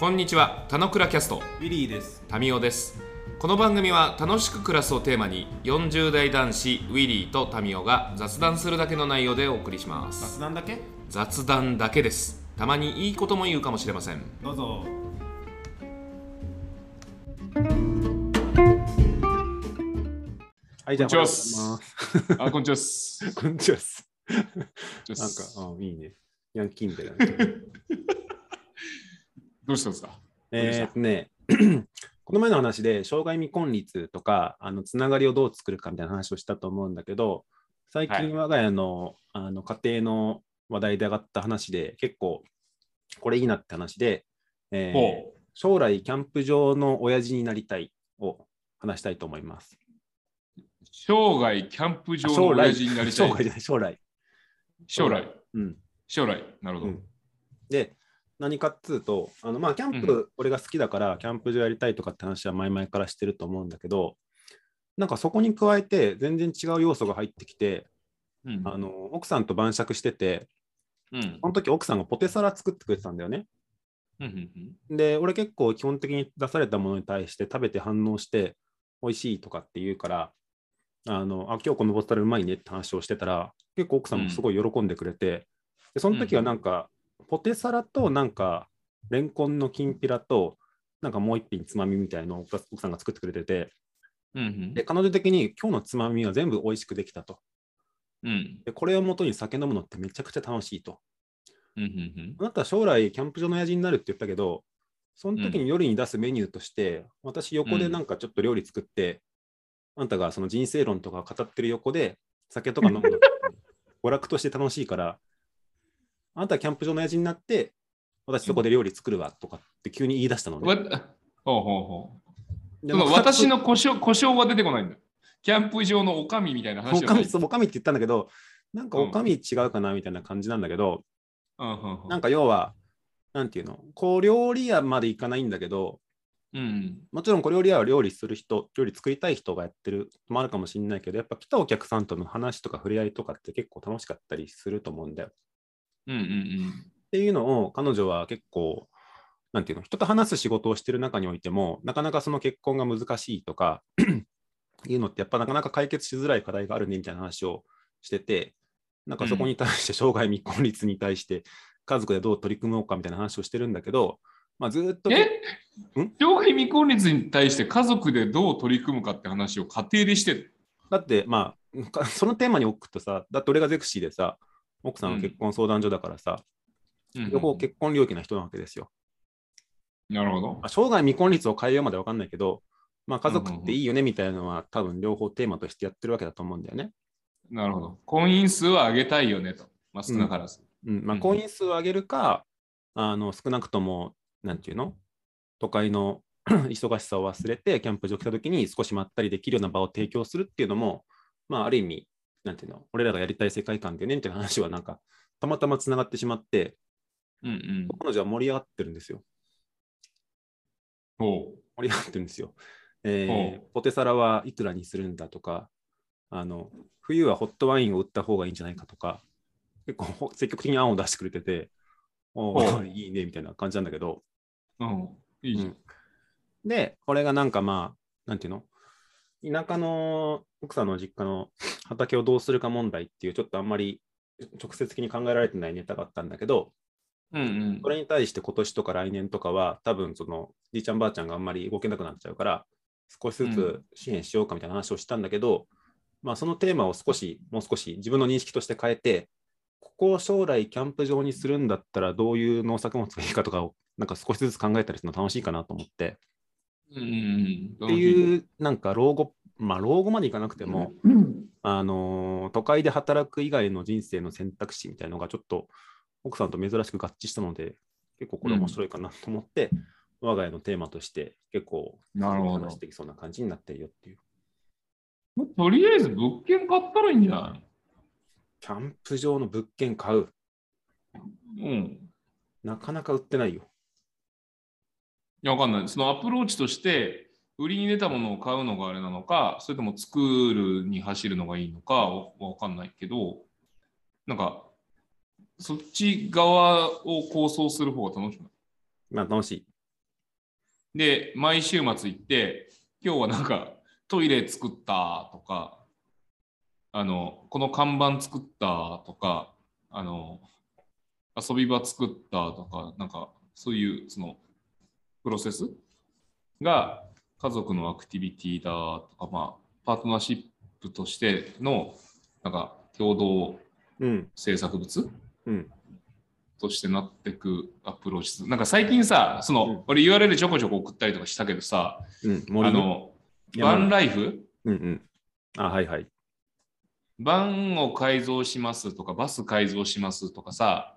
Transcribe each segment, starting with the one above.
こんにちは、たのくらキャスト、ウィリーです。タミオです。この番組は楽しく暮らすをテーマに、40代男子ウィリーとタミオが雑談するだけの内容でお送りします。雑談だけ？雑談だけです。たまにいいことも言うかもしれません。どうぞ。はい、じゃあ、こんにちはあ、こんにちはっす。こんにちはっす。こんにちは なんかあいいね。ヤンキーみたいなね。どうしたんですか？えーっとね、この前の話で、障害未婚率とか、あのつながりをどう作るかみたいな話をしたと思うんだけど、最近、我が家の,、あの家庭の話題で上がった話で、結構、これいいなって話で、えーほ将来キャンプ場の親父になりたいを話したいと思います。う。生涯キャンプ場の将来親父になりたい。将来将来。将来。うん。将来。なるほど。うんで、何かっつうと、あのまあ、キャンプ、俺が好きだから、キャンプ場やりたいとかって話は前々からしてると思うんだけど、なんかそこに加えて、全然違う要素が入ってきて、うん。あの奥さんと晩酌してて、うん。その時奥さんがポテサラ作ってくれてたんだよね。うんうんで、俺結構基本的に出されたものに対して食べて反応して、美味しいとかって言うから、あのあ今日このポテサラうまいねって話をしてたら、結構奥さんもすごい喜んでくれて、でその時はなんか、ポテサラとなんか、レンコンのきんぴらと、なんかもう一品つまみみたいのを奥さんが作ってくれてて、うんうんで彼女的に今日のつまみは全部美味しくできたと。うんでこれをもとに酒飲むのってめちゃくちゃ楽しいと。うんうんあなたは将来キャンプ場の親父になるって言ったけど、その時に夜に出すメニューとして、私横でなんかちょっと料理作って、あんたがその人生論とか語ってる横で酒とか飲むの 娯楽として楽しいから、あんたはキャンプ場の親父になって、私そこで料理作るわとかって急に言い出したのわね。ほうほうほう。でその私の故障故障は出てこないんだ。キャンプ場のおかみみたいな話お。かみおかみって言ったんだけど、なんかおかみ違うかなみたいな感じなんだけど、うんなんか要は、なんていうの、小料理屋まで行かないんだけど、うんもちろん小料理屋は料理する人、料理作りたい人がやってるのもあるかもしれないけど、やっぱ来たお客さんとの話とか触れ合いとかって結構楽しかったりすると思うんだよ。っうんうんていうのを彼女は結構、なんていうの、人と話す仕事をしてる中においても、なかなかその結婚が難しいとか いうのってやっぱなかなか解決しづらい課題があるねみたいな話をしてて、なんかそこに対して生涯未婚率に対して家族でどう取り組もうかみたいな話をしてるんだけど、まあ、ずーっとうん。えん？生涯未婚率に対して家族でどう取り組むかって話を家庭でしてる。だって、まあ、か そのテーマに置くとさ、だって俺がゼクシーでさ、奥さんは結婚相談所だからさ、うんうん両方結婚領域な人なわけですよ。なるほどまあ、。生涯未婚率を変えようまでわかんないけど、まあ、家族っていいよねみたいなのは、多分両方テーマとしてやってるわけだと思うんだよね。なるほど。婚姻数は上げたいよねと。まあ、少なからず。うんまあ、うん婚姻数を上げるか、あの少なくとも、なんていうの？都会の 忙しさを忘れて、キャンプ場来た時に少しまったりできるような場を提供するっていうのも、まあ、ある意味、なんていうの？俺らがやりたい世界観だよねみたいな話は、なんか、たまたまつながってしまって、うんうん。彼女は盛り上がってるんですよ。ほ盛り上がってるんですよ。えーほポテサラはいくらにするんだとか、あの冬はホットワインを売った方がいいんじゃないかとか、結構ほ積極的に案を出してくれてて、おいいねみたいな感じなんだけど、う。うん。いいじゃん。で、これがなんかまあ、なんていうの？田舎の奥さんの実家の畑をどうするか問題っていう、ちょっとあんまり直接的に考えられてないネタがあったんだけど、うんうんそ。れに対して今年とか来年とかは、多分そのじいちゃんばあちゃんがあんまり動けなくなっちゃうから、少しずつ支援しようかみたいな話をしたんだけど、まあそのテーマを少し、もう少し自分の認識として変えて、ここを将来キャンプ場にするんだったらどういう農作物がいいかとかをなんか少しずつ考えたりするの楽しいかなと思って、うんうんうん。っていうなんか老後、まあ老後までいかなくても、あのー都会で働く以外の人生の選択肢みたいなのがちょっと奥さんと珍しく合致したので、結構これ面白いかなと思って、我が家のテーマとして結構話してきそうな感じになってるよっていう。とりあえず物件買ったらいいんじゃない？キャンプ場の物件買う。うん。なかなか売ってないよ。いや、わかんない。そのアプローチとして、売りに出たものを買うのがあれなのか、それとも作るに走るのがいいのかわわかんないけど、なんか、そっち側を構想する方が楽しくない？まあ楽しい。で、毎週末行って、今日はなんかトイレ作ったとか、あの、この看板作ったとか、あの、遊び場作ったとか、なんかそういうそのプロセスが家族のアクティビティだとか、まあ、パートナーシップとしてのなんか共同うん。制作物？うん。としてなってくアプローチなんか最近さその、うん俺 URL ちょこちょこ送ったりとかしたけどさ、うん。あ森の。バンライフ？うんうん。あ、はいはい。バンを改造しますとかバス改造しますとかさ、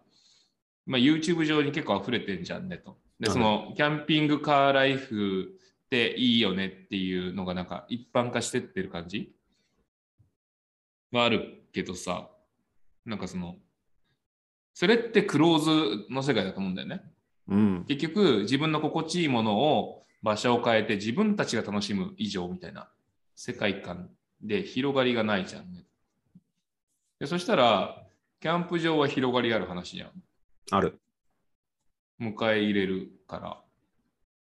まあ、YouTube 上に結構溢れてんじゃんねと。ではいそのキャンピングカーライフっていいよねっていうのがなんか一般化してってる感じ？はあるけどさなんかそのそれってクローズの世界だと思うんだよね。うん。結局自分の心地いいものを場所を変えて自分たちが楽しむ以上みたいな世界観で広がりがないじゃんね。でそしたらキャンプ場は広がりある話じゃん。ある。迎え入れるから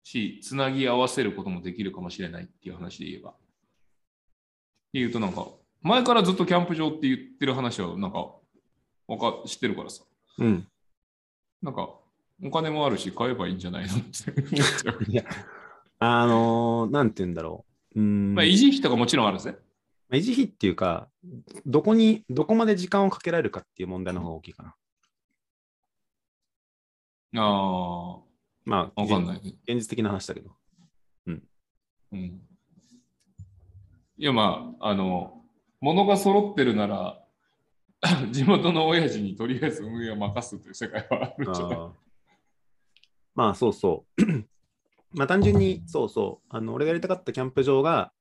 しつなぎ合わせることもできるかもしれないっていう話で言えば。っていうとなんか前からずっとキャンプ場って言ってる話はなんかわか知ってるからさうん。なんかお金もあるし買えばいいんじゃないのって。いや、あのーなんて言うんだろう。うーん。まあ維持費とかもちろんあるぜ。維持費っていうか、どこに、どこまで時間をかけられるかっていう問題の方が大きいかな。あまあ、あ、わかんない。現実的な話だけど。うん。いや、まあ、あの、物が揃ってるなら、地元の親父にとりあえず運営を任すという世界はあるんじゃないまあ、そうそう。まあ、単純に、そうそう。あの、俺がやりたかったキャンプ場が、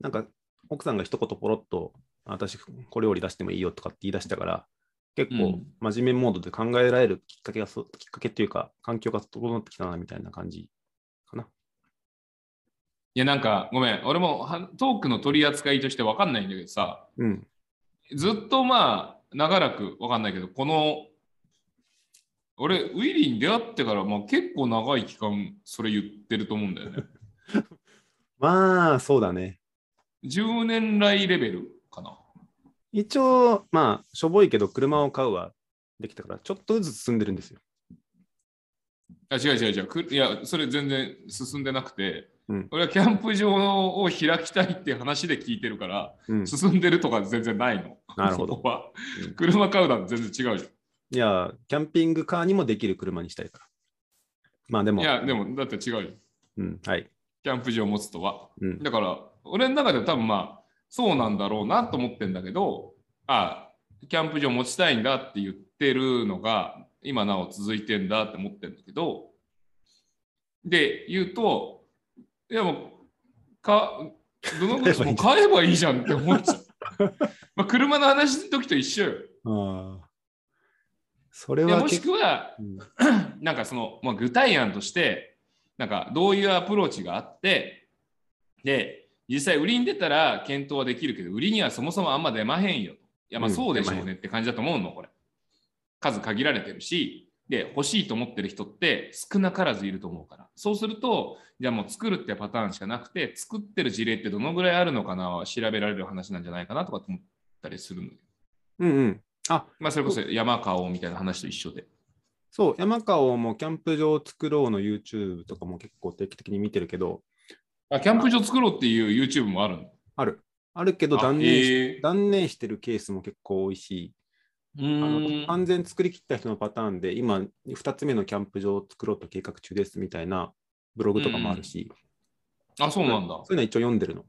なんか、奥さんが一言ポロッと、私、これより出してもいいよとかって言い出したから、結構うん、真面目モードで考えられるきっかけがそ、きっかけっていうか、環境が整ってきたな、みたいな感じかな。いや、なんか、ごめん、俺もはトークの取り扱いとしてわかんないんだけどさ、うん。ずっとまあ、長らくわかんないけど、この、俺、ウィリーに出会ってから、まあ、結構長い期間、それ言ってると思うんだよね。まあ、そうだね。10年来レベルかな。一応、まあ、しょぼいけど、車を買うはできたから、ちょっとずつ進んでるんですよ。あ違う違う違うくいやそれ全然進んでなくて、うん俺はキャンプ場を開きたいって話で聞いてるから、うん。進んでるとか全然ないの。なるほど車買うなんて全然違うじいや、キャンピングカーにもできる車にしたいから。まあでゃん。も、いや、でもだって違うじゃん。うん、はい。キャンプ場を持つとは。うん、だから、俺の中では多分まあ、そうなんだろうなと思ってんだけど、あキャンプ場持ちたいんだって言ってるのが、今なお続いてんだって思ってんだけど、で、言うと、いやもう、か、どのぐらい、もう買えばいいじゃんって思っちゃう。まあ、車の話の時と一緒よ。ああ。それいやもしくは、うん なんかその、まあ、具体案として、なんかどういうアプローチがあって、で、実際売りに出たら検討はできるけど、売りにはそもそもあんま出まへんよ。いや、まあうんそうでしょうねって感じだと思うの、これ。数限られてるし、で、欲しいと思ってる人って少なからずいると思うから。そうすると、じゃあもう作るってパターンしかなくて、作ってる事例ってどのぐらいあるのかなは調べられる話なんじゃないかなとかって思ったりするのよ。うんうん。あ、まあそれこそ山買おうみたいな話と一緒で。そう、山川もキャンプ場を作ろうの YouTube とかも結構定期的に見てるけど、あ、キャンプ場作ろうっていう YouTube もあるの？ある。あるけどあ断念え断念してるケースも結構多いし、うあーんの完全作り切った人のパターンで、今、2つ目のキャンプ場を作ろうと計画中ですみたいなブログとかもあるし、あ、そうなんだ。そういうのは一応読んでるの。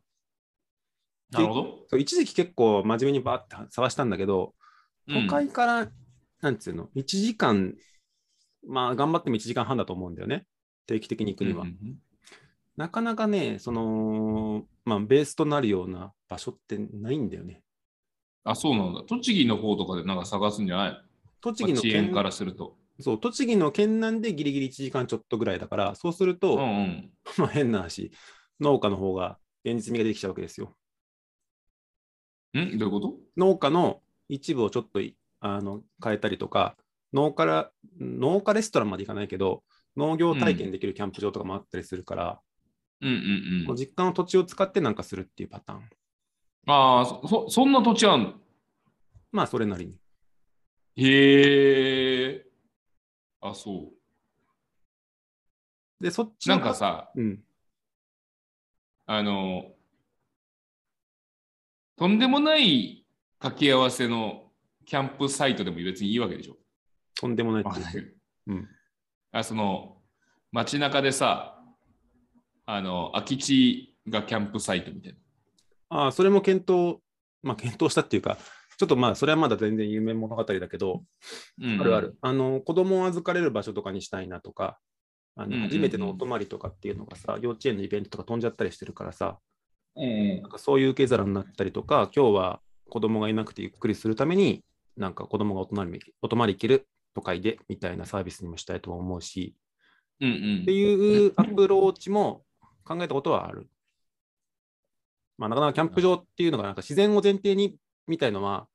なるほど。そう一時期結構真面目にバーって探したんだけど、都会から、なんつうの、1時間、まあ頑張っても1時間半だと思うんだよね。定期的に行くには。うんうんうんなかなかね、その、まあベースとなるような場所ってないんだよね。あ、そうなんだ。栃木の方とかでなんか探すんじゃない栃木の県からすると。そう栃木の県南でギリギリ1時間ちょっとぐらいだから、そうすると、うんうん。まあ変な話、農家の方が現実味ができちゃうわけですよ。ん？どういうこと？農家の一部をちょっといあの変えたりとか、農家ら農家レストランまでいかないけど、農業体験できるキャンプ場とかもあったりするから、うんうんうん。実家の土地を使ってなんかするっていうパターン。ああ、そそそんな土地あんの？まあ、それなりに。へえ。あ、そで、そっう。なちのんかさ、うん。あの、とんでもない掛け合わせのキャンプサイトでも別にいいわけでしょ。とんでもないってうん。あその街中でさ、あの空き地がキャンプサイトみたいな。ああ、それも検討、まあ、検討したっていうか、ちょっとまあ、それはまだ全然夢物語だけど、うんあるある。。あの、子供を預かれる場所とかにしたいなとか、あの初めてのお泊まりとかっていうのがさ、幼稚園のイベントとか飛んじゃったりしてるからさ、うんなんかそういう受け皿になったりとか、今日は子供がいなくてゆっくりするために、なんか子供がお泊まりお泊まり行ける都会でみたいなサービスにもしたいと思うし、うんうんっていうアプローチも考えたことはある。まあ、なかなかキャンプ場っていうのがなんか自然を前提にみたいのは、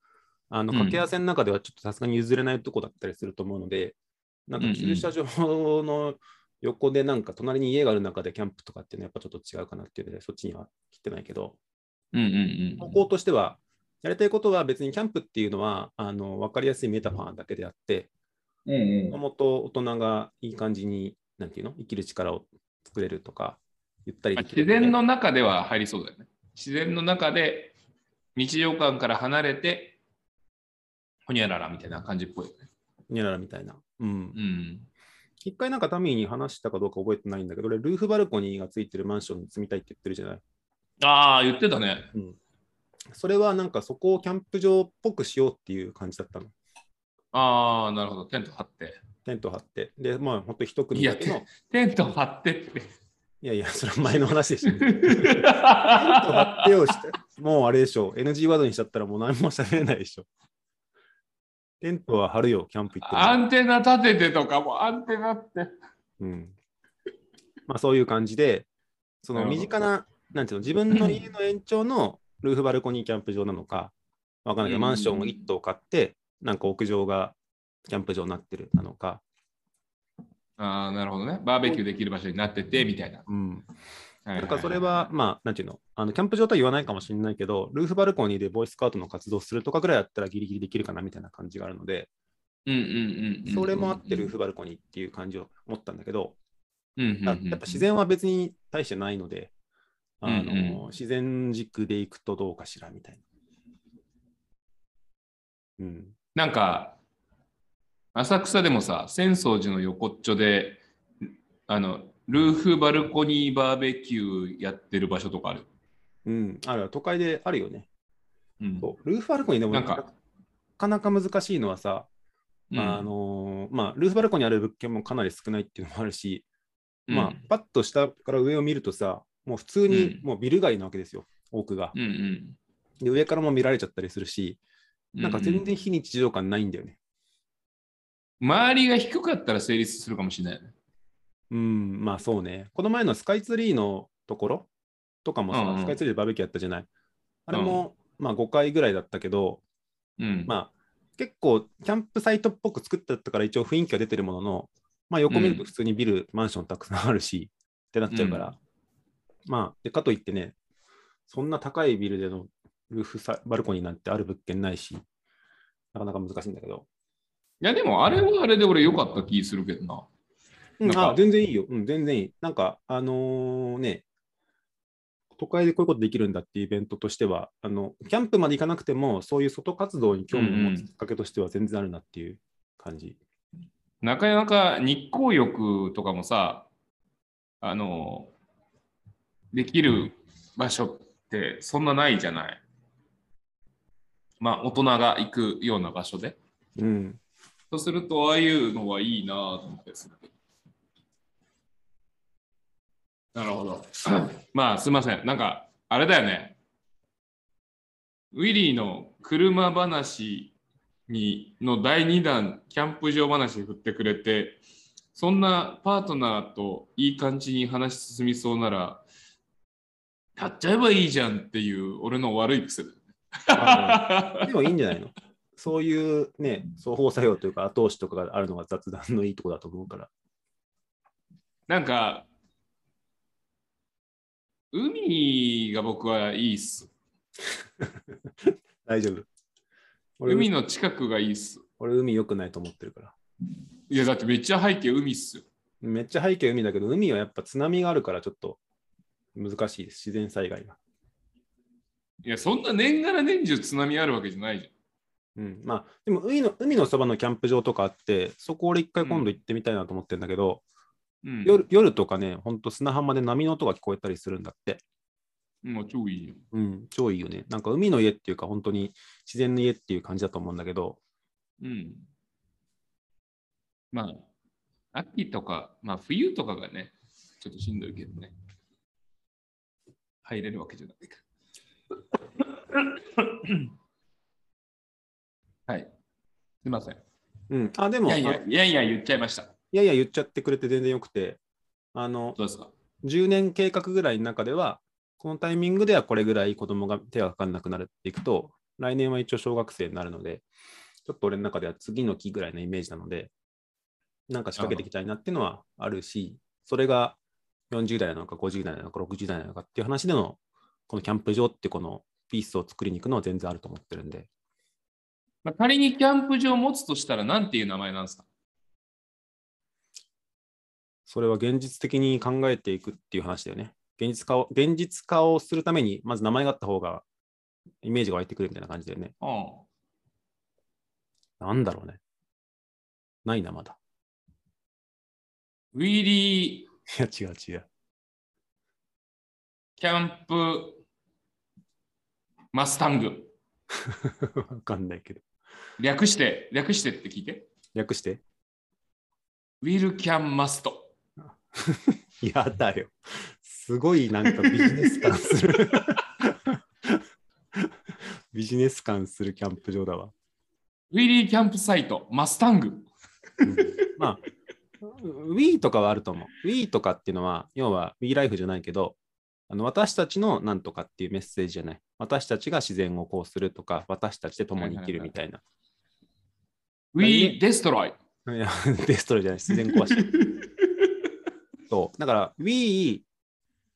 あのうん。掛け合わせの中ではちょっとさすがに譲れないとこだったりすると思うので、なんか駐車場の横でなんか隣に家がある中でキャンプとかっていうのはやっぱちょっと違うかなっていうので、そっちには来てないけど、うんうん方向としては、やりたいことは別にキャンプっていうのはあの分かりやすいメタファーだけであって、もともと大人がいい感じに、なんていうの、生きる力を作れるとか、ゆったりまあできる自然の中では入りそうだよね。自然の中で日常感から離れて、ほにゃららみたいな感じっぽいよね。にゃららみたいな。うんう。ん。一回なんかタミーに話したかどうか覚えてないんだけど、俺、ルーフバルコニーがついてるマンションに住みたいって言ってるじゃない？ああ、言ってたね。うん。それはなんかそこをキャンプ場っぽくしようっていう感じだったの。ああ、なるほど。テント張って。テント張って。で、まあ、ほんと一組だけの。いテント張ってって。やいや、それは前の話でしょ。テント張ってをして、もうあれでしょ。NG ワードにしちゃったらもう何も喋れないでしょ。テントは張るよ、キャンプ行ってもアンテナ立ててとかもアンテナって。うん。まあそういう感じで、その身近な、なんていうの、自分の家の延長のルーフバルコニーキャンプ場なのか、わかんないけど、うんマンションを1棟買って、なんか屋上がキャンプ場になってるなのか、ああ、なるほどね。バーベキューできる場所になっててみたいな。うん。ななんかそれは、まあ、なんていうの、あのキャンプ場とは言わないかもしれないけど、ルーフバルコニーでボーイスカウトの活動するとかぐらいだったらギリギリできるかなみたいな感じがあるので、うんうんうんうん。それもあってルーフバルコニーっていう感じを思ったんだけど、やっぱ自然は別に大してないので、あのうんうん自然軸で行くとどうかしらみたいな。うん。なんか、浅草でもさ、浅草寺の横っちょで、あの、ルーフバルコニーバーベキューやってる場所とかある。うん、ある都会であるよね。うん。そうルーフバルコニーでもなんかなかなか難しいのはさ、うんあのーまあ、ルーフバルコニーある物件もかなり少ないっていうのもあるし、まあ、パッと下から上を見るとさ、もう普通にうんもうビル街なわけですよ、多くが。うんうんで、上からも見られちゃったりするし、うん。なんか全然非日常感ないんだよね。周りが低かったら成立するかもしれないよね。うん、まあそうね。この前のスカイツリーのところとかもさ、うんうんスカイツリーでバーベキューやったじゃない？あれも、まあ5回ぐらいだったけど、うん。まあ結構キャンプサイトっぽく作ってたから一応雰囲気が出てるものの、まあ横見ると普通にビル、マンションたくさんあるしってなっちゃうから、まあでかといってね、そんな高いビルでのルーフサバルコニーなんてある物件ないし、なかなか難しいんだけど。いや、でもあれはあれで俺良かった気するけどな。うん、あ全然いいよ。うん、全然いい。なんか、あのーね、都会でこういうことできるんだっていうイベントとしては、あのキャンプまで行かなくても、そういう外活動に興味を持つきっかけとしては全然あるなっていう感じ。なかなか日光浴とかもさ、あの、できる場所ってそんなないじゃない。まあ、大人が行くような場所で。うん。そうすると、ああいうのはいいなと思ったりする。なるほど。まあ、すいません。なんか、あれだよね。ウィリーの車話にの第2弾、キャンプ場話振ってくれて、そんなパートナーといい感じに話進みそうなら、やっちゃえばいいじゃんっていう俺の悪い癖だよね。あでもいいんじゃないの？そういうね、双方作用というか後押しとかがあるのが雑談のいいところだと思うから。なんか、海が僕はいいっす。大丈夫。俺海の近くがいいっす。俺海良くないと思ってるから。いや、だってめっちゃ背景海っすよ。めっちゃ背景海だけど、海はやっぱ津波があるからちょっと難しいです。自然災害が。いや、そんな年がら年中津波あるわけじゃないじうん、まあ、でも海の海のそばのキャンプ場とかあって、そこ俺一回今度行ってみたいなと思ってるんだけど。うん、夜夜とかね、ほんと砂浜で波の音が聞こえたりするんだって。もう超いいよ。うん、超いいよね。なんか海の家っていうか、本当に自然の家っていう感じだと思うんだけど、うん。まあ、秋とか、まあ冬とかがね、ちょっとしんどいけどね。入れるわけじゃないか。はい。すいません。うん、あ、でも、いやいやあいやいや言っちゃいました。いやいや言っちゃってくれて全然よくて、あの、どうですか10年計画ぐらいの中では、このタイミングではこれぐらい子供が手がかかんなくなるっていくと、来年は一応小学生になるので、ちょっと俺の中では次の期ぐらいのイメージなので、なんか仕掛けていきたいなっていうのはあるし、それが40代なのか50代なのか60代なのかっていう話での、このキャンプ場ってこのピースを作りに行くのは全然あると思ってるんで、まあ、仮にキャンプ場を持つとしたら何ていう名前なんですか？それは現実的に考えていくっていう話だよね。現実化を現実化をするために、まず名前があった方がイメージが湧いてくるみたいな感じだよね。うん。なんだろうね。ないな、まだ。ウィリーいや、違う違う。キャンプマスタング。わかんないけど。略して、略してって聞いて。略して。ウィルキャンマスト。やだよ。すごいなんかビジネス感する。ビジネス感するキャンプ場だわ。ウィリーキャンプサイト、マスタング。うんまあ、Wii とかはあると思う。Wii とかっていうのは、要は Wii ライフじゃないけど、あの私たちのなんとかっていうメッセージじゃない。私たちが自然をこうするとか、私たちで共に生きるみたいな。ウィーデストロイ。いや、デストロイじゃない、自然壊し。そう。だから、Wii、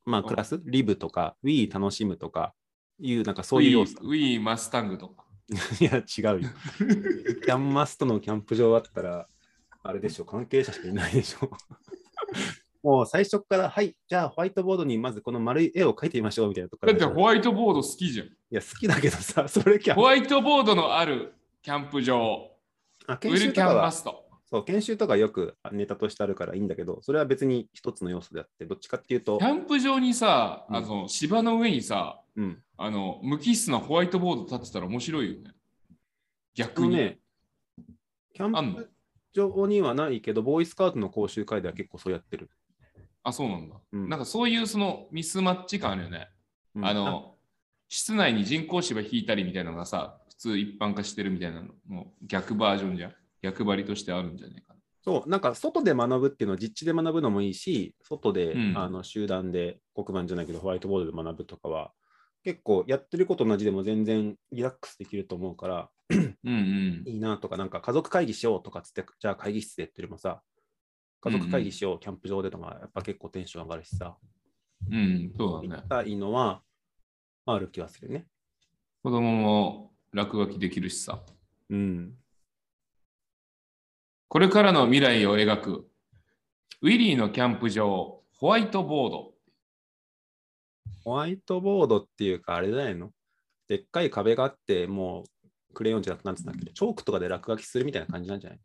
まあ、クラス、リブとか、Wii 楽しむとか、いう、なんかそういう要素。ウィーマスタングとか。いや、違うよ。キャンマストのキャンプ場あったら、あれでしょ、関係者しかいないでしょ。もう最初から、はい、じゃあホワイトボードにまずこの丸い絵を描いてみましょうみたいなとこだってホワイトボード好きじゃん。いや、好きだけどさ、それキャンホワイトボードのあるキャンプ場。あウィルキャンマ研修とかはスト。そう研修とかよくネタとしてあるからいいんだけど、それは別に一つの要素であって、どっちかっていうとキ、ャンプ場にさ、うんあの芝の上にさ、うん。あの無機質なホワイトボード立ってたら面白いよね。あ逆に。のね、キャンプ場にはないけど、ボーイスカウトの講習会では結構そうやってる。あ、そうなんだ。うんなんかそういうそのミスマッチ感あるよね。うんあの、室内に人工芝引いたりみたいなのがさ、普通一般化してるみたいなのも逆バージョンじゃん。逆張りとしてあるんじゃないかな。そう、なんか外で学ぶっていうのは実地で学ぶのもいいし、外で、うんあの集団で黒板じゃないけどホワイトボードで学ぶとかは、結構やってること同じでも全然リラックスできると思うから、うんうん。いいなとか、なんか家族会議しようとかつって、じゃあ会議室でってよりもさ、家族会議しよう、キャンプ場でとか、やっぱ結構テンション上がるしさ、うん、そうだね。たいのは、ある気はするね。子供も落書きできるしさ。うん。これからの未来を描く、ウィリーのキャンプ場、ホワイトボード。ホワイトボードっていうか、あれじゃないの？でっかい壁があって、もうクレヨンじゃなくて、なんつうんだっけ、チョークとかで落書きするみたいな感じなんじゃない？い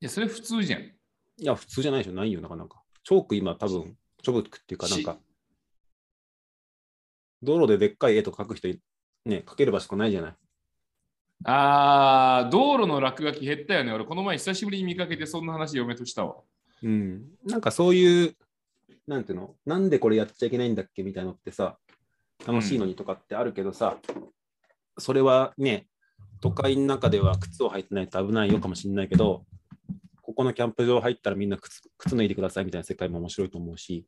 や、それ普通じゃん。いや、普通じゃないでしょ、ないよ、なかなか。チョーク今多分、チョブクっていうか、なんか、道路ででっかい絵とか描く人い、ね、描ける場所がないじゃない？あー、道路の落書き減ったよね。俺、この前久しぶりに見かけて、そんな話嫁としたわ。うん。なんかそういう、なんていうの、なんでこれやっちゃいけないんだっけみたいなのってさ、楽しいのにとかってあるけどさ、それはね、都会の中では靴を履いてないと危ないよかもしれないけど、ここのキャンプ場入ったらみんな靴靴脱いでくださいみたいな世界も面白いと思うし、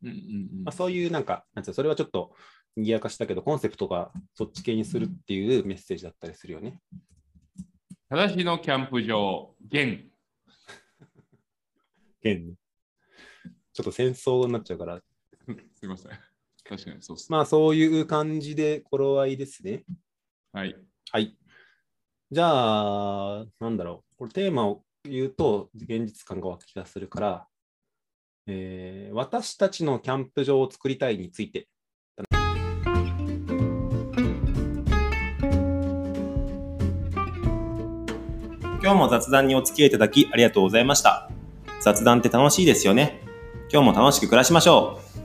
うんうんうんまあ、そういうなんか、なんうのそれはちょっと賑やかしたけど、コンセプトがそっち系にするっていうメッセージだったりするよね。正しのキャンプ場、現。現にちょっと戦争になっちゃうから、すいません。確かにそう。まあそういう感じで頃合いですね。はい。はい。じゃあ、なんだろう。これテーマを言うと現実感が湧き出するから、えー私たちのキャンプ場を作りたいについて。今日も雑談にお付き合いいただきありがとうございました。雑談って楽しいですよね。今日も楽しく暮らしましょう。